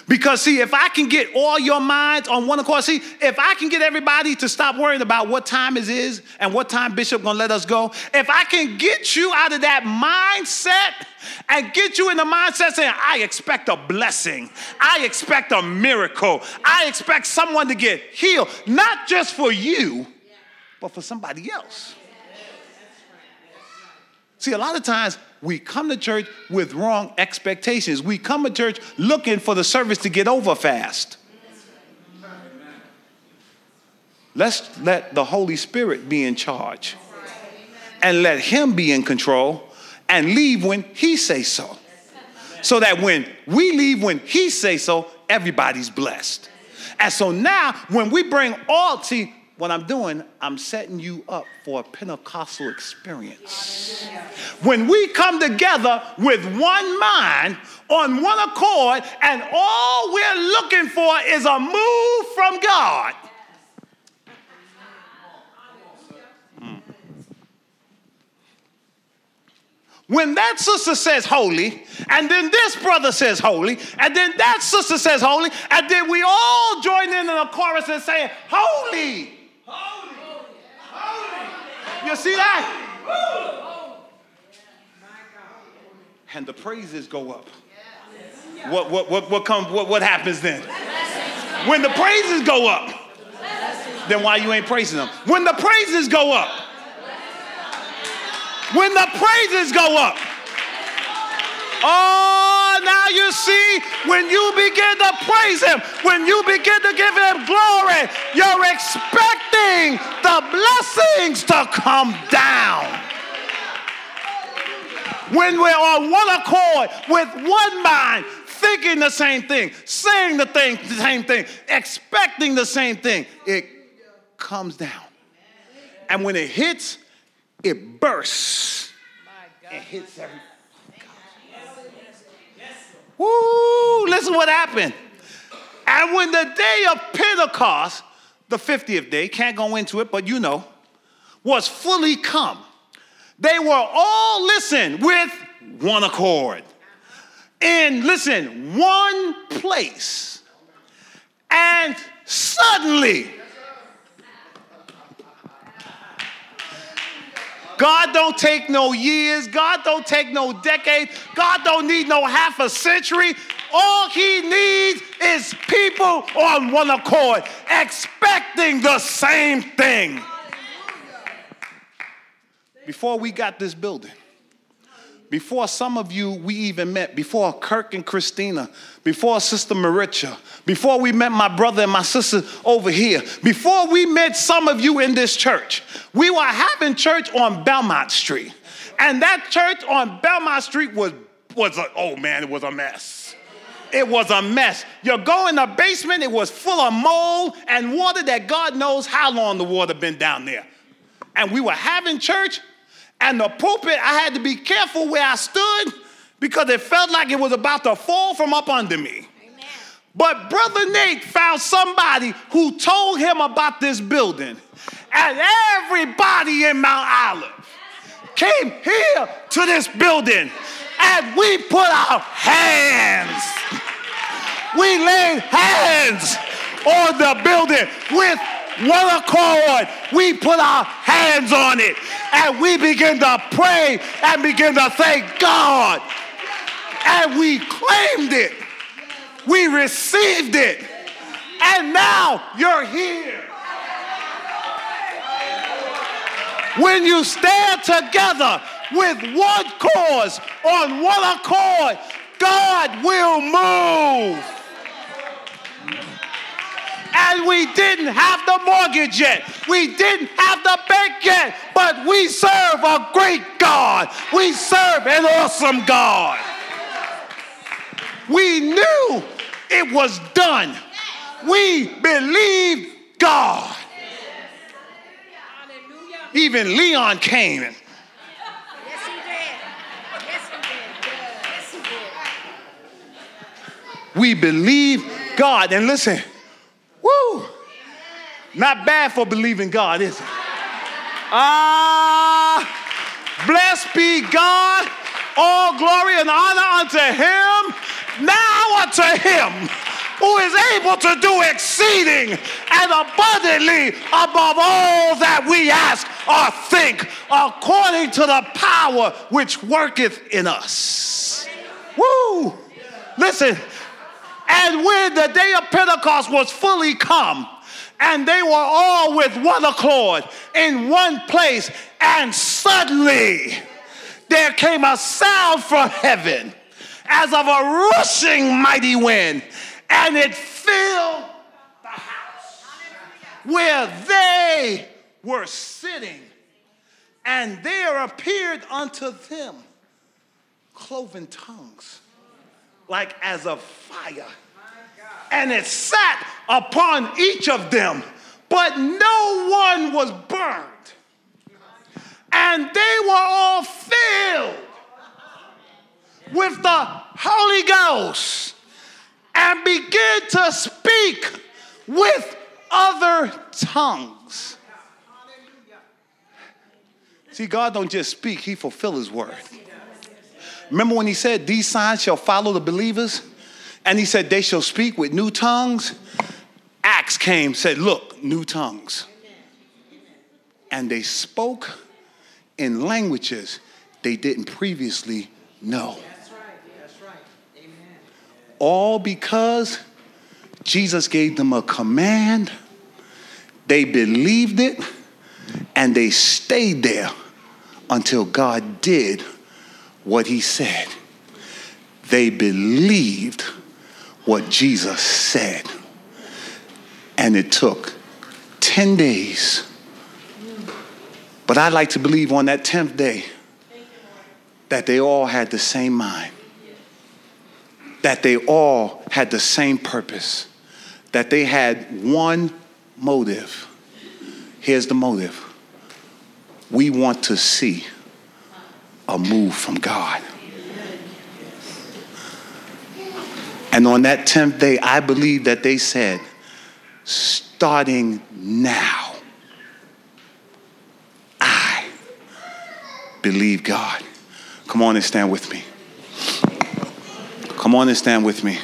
Speaker 2: Because, see, if I can get all your minds on one accord, see, if I can get everybody to stop worrying about what time it is and what time Bishop gonna let us go, if I can get you out of that mindset and get you in the mindset saying, I expect a blessing, I expect a miracle, I expect someone to get healed, not just for you, but for somebody else. See, a lot of times we come to church with wrong expectations. We come to church looking for the service to get over fast. Let's let the Holy Spirit be in charge and let Him be in control and leave when He says so. So that when we leave when He says so, everybody's blessed. And so now, when we bring all, see, what I'm doing, I'm setting you up for a Pentecostal experience. When we come together with one mind on one accord, and all we're looking for is a move from God. Hmm. When that sister says holy, and then this brother says holy, and then that sister says holy, and then we all join in in a chorus and say, Holy, you see that? And the praises go up. What, what, what, what, comes, what, what happens then? When the praises go up, then why you ain't praising them? When the praises go up, when the praises go up, oh, now you see, when you begin to praise Him, when you begin to give Him glory, you're expecting the blessings to come down. When we're on one accord with one mind, thinking the same thing, saying the, thing, the same thing, expecting the same thing, it comes down. And when it hits, it bursts. It hits everything. Woo, listen what happened. And when the day of Pentecost, the 50th day, can't go into it, but you know, was fully come, they were all, listen, with one accord. In, listen, one place. And suddenly, God don't take no years. God don't take no decade. God don't need no half a century. All he needs is people on one accord, expecting the same thing. Before we got this building, before some of you we even met, before Kirk and Christina, before Sister Maricha, before we met my brother and my sister over here, before we met some of you in this church, we were having church on Belmont Street. And that church on Belmont Street was, was a, oh man, it was a mess. It was a mess. You go in the basement, it was full of mold and water that God knows how long the water been down there. And we were having church, and the pulpit, I had to be careful where I stood because it felt like it was about to fall from up under me. Amen. But Brother Nate found somebody who told him about this building. And everybody in Mount Olive came here to this building and we put our hands, we laid hands on the building with one accord, we put our hands on it and we begin to pray and begin to thank God. And we claimed it, we received it, and now you're here. When you stand together with one cause on one accord, God will move and we didn't have the mortgage yet. We didn't have the bank yet, but we serve a great God. We serve an awesome God. We knew it was done. We believed God. Even Leon came. Yes, he did. Yes, he did. Yes, he did. We believe God. And listen! Not bad for believing God, is it? Ah, blessed be God. All glory and honor unto him. Now unto him who is able to do exceeding and abundantly above all that we ask or think, according to the power which worketh in us. Woo! Listen, and when the day of Pentecost was fully come, and they were all with one accord in one place, and suddenly there came a sound from heaven as of a rushing mighty wind, and it filled the house where they were sitting. And there appeared unto them cloven tongues like as of fire. And it sat upon each of them, but no one was burned. And they were all filled with the Holy Ghost and began to speak with other tongues. See, God don't just speak, He fulfill His word. Remember when he said, These signs shall follow the believers? And he said, They shall speak with new tongues. Acts came, said, Look, new tongues. And they spoke in languages they didn't previously know. All because Jesus gave them a command, they believed it, and they stayed there until God did what he said. They believed what Jesus said. And it took 10 days. But I'd like to believe on that 10th day that they all had the same mind, that they all had the same purpose, that they had one motive. Here's the motive we want to see a move from God. And on that 10th day, I believe that they said, starting now, I believe God. Come on and stand with me. Come on and stand with me.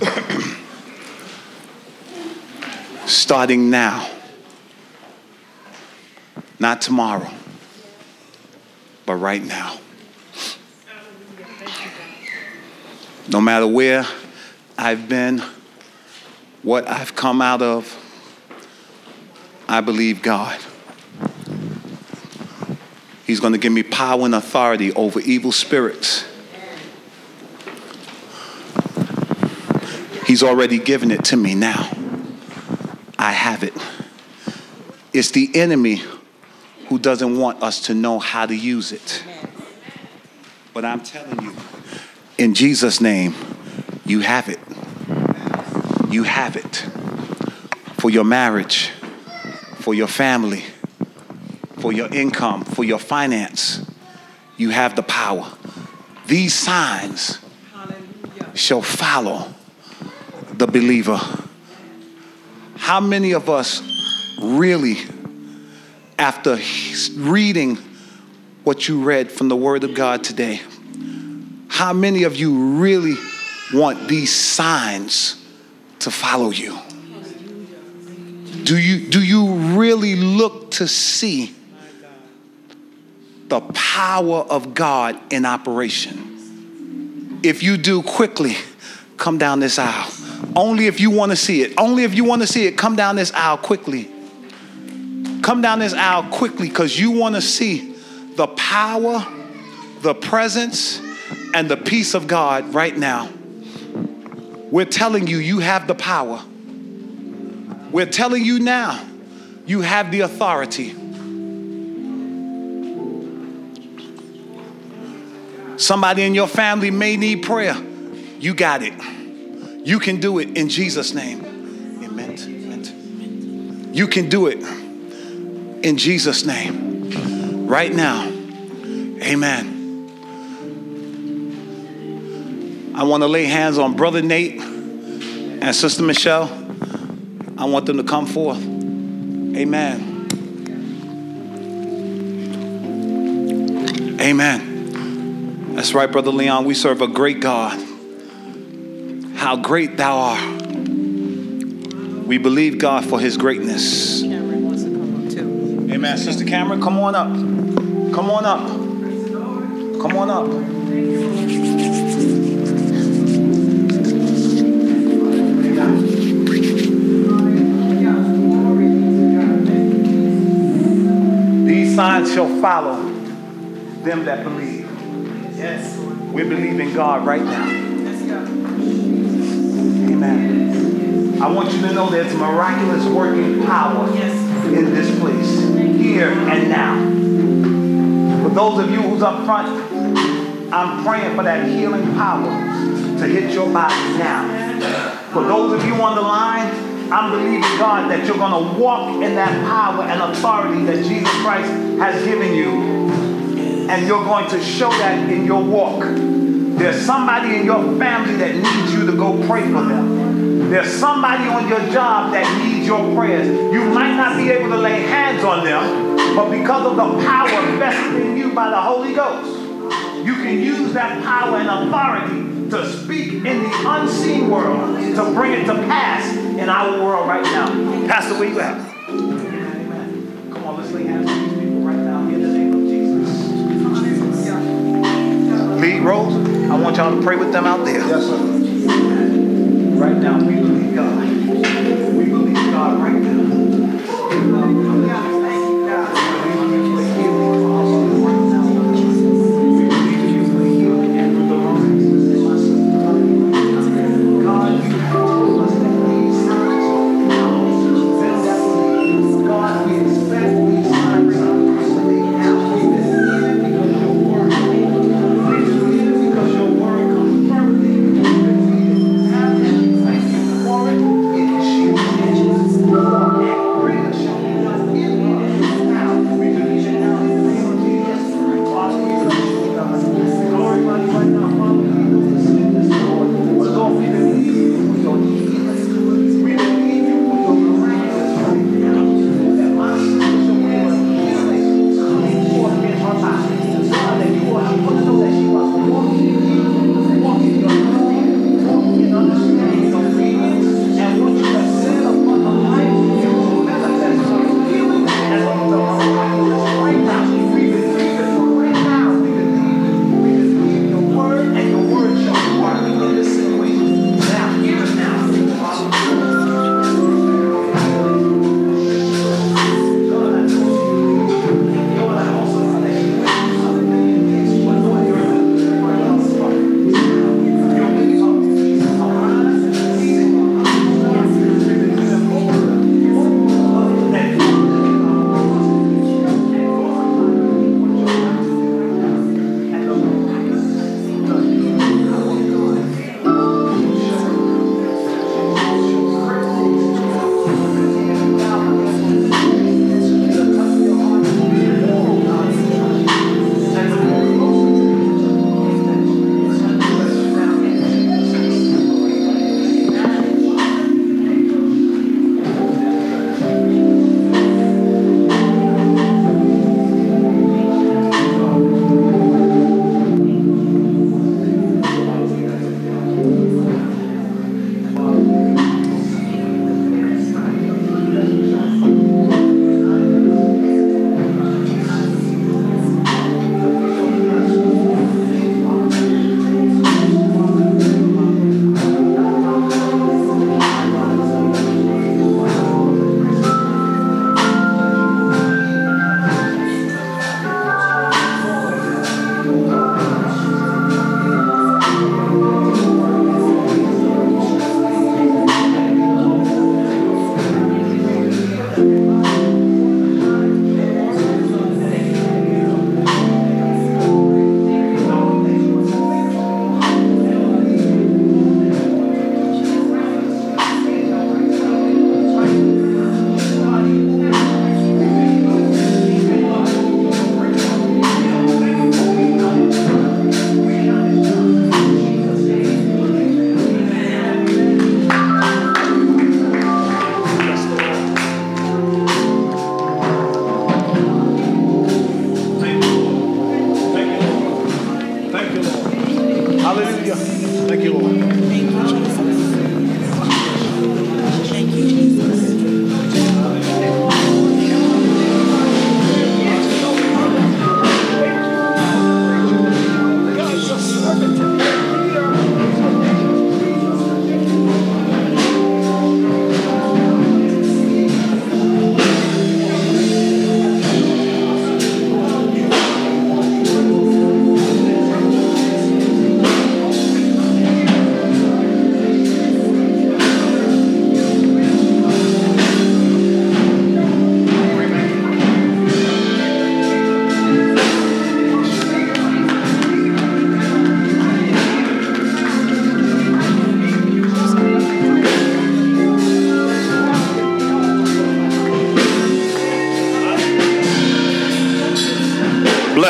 Speaker 2: *clears throat* starting now, not tomorrow but right now. No matter where I've been, what I've come out of, I believe God. He's going to give me power and authority over evil spirits. He's already given it to me now. I have it. It's the enemy who doesn't want us to know how to use it. But I'm telling you, in Jesus' name, you have it. You have it for your marriage, for your family, for your income, for your finance. You have the power. These signs shall follow the believer. How many of us really, after reading what you read from the Word of God today, how many of you really want these signs to follow you? Do you, do you really look to see the power of God in operation? If you do, quickly come down this aisle. Only if you want to see it. Only if you want to see it, come down this aisle quickly. Come down this aisle quickly because you want to see the power, the presence, and the peace of God right now. We're telling you, you have the power. We're telling you now, you have the authority. Somebody in your family may need prayer. You got it. You can do it in Jesus' name. Amen. You can do it in Jesus' name. Right now. Amen. I want to lay hands on Brother Nate and Sister Michelle. I want them to come forth. Amen. Amen. That's right, Brother Leon. We serve a great God. How great thou art. We believe God for his greatness. Amen. Sister Cameron, come on up. Come on up. Come on up. Signs shall follow them that believe. Yes. We believe in God right now. Amen. I want you to know there's miraculous working power in this place, here and now. For those of you who's up front, I'm praying for that healing power to hit your body now. For those of you on the line, I'm believing God that you're going to walk in that power and authority that Jesus Christ has given you. And you're going to show that in your walk. There's somebody in your family that needs you to go pray for them. There's somebody on your job that needs your prayers. You might not be able to lay hands on them, but because of the power vested in you by the Holy Ghost, you can use that power and authority to speak in the unseen world to bring it to pass in our world right now. Pastor, where you at? Amen. Come on, let's lay hands on these people right now in the name of Jesus. Lee, Rose, I want y'all to pray with them out there. Yes, sir. Right now, we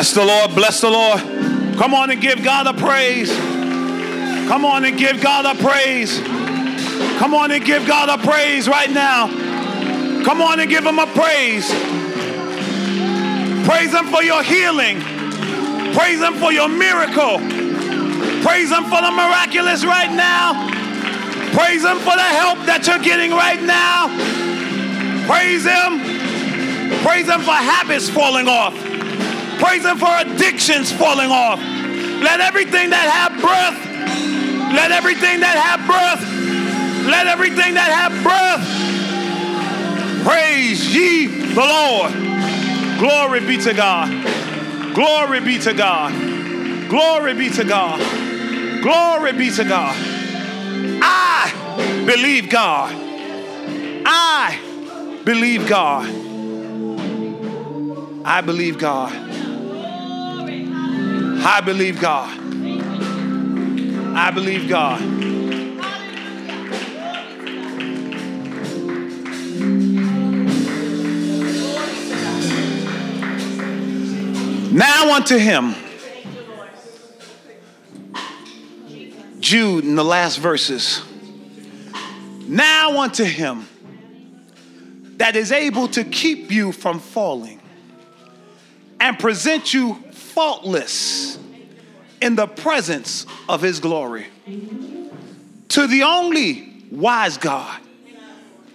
Speaker 2: Bless the Lord, bless the Lord. Come on and give God a praise. Come on and give God a praise. Come on and give God a praise right now. Come on and give Him a praise. Praise Him for your healing. Praise Him for your miracle. Praise Him for the miraculous right now. Praise Him for the help that you're getting right now. Praise Him. Praise Him for habits falling off. Praise Him for addictions falling off. Let everything that have breath, let everything that have breath, let everything that have breath, praise ye the Lord. Glory be to God. Glory be to God. Glory be to God. Glory be to God. I believe God. I believe God. I believe God. I believe God. I believe God. Now unto him. Jude in the last verses. Now unto him that is able to keep you from falling and present you faultless in the presence of his glory. To the only wise God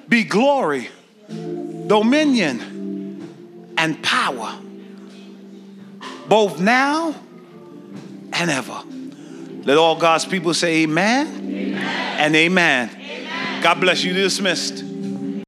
Speaker 2: be glory, dominion, and power, both now and ever. Let all God's people say amen, amen. and amen. amen. God bless you. Dismissed.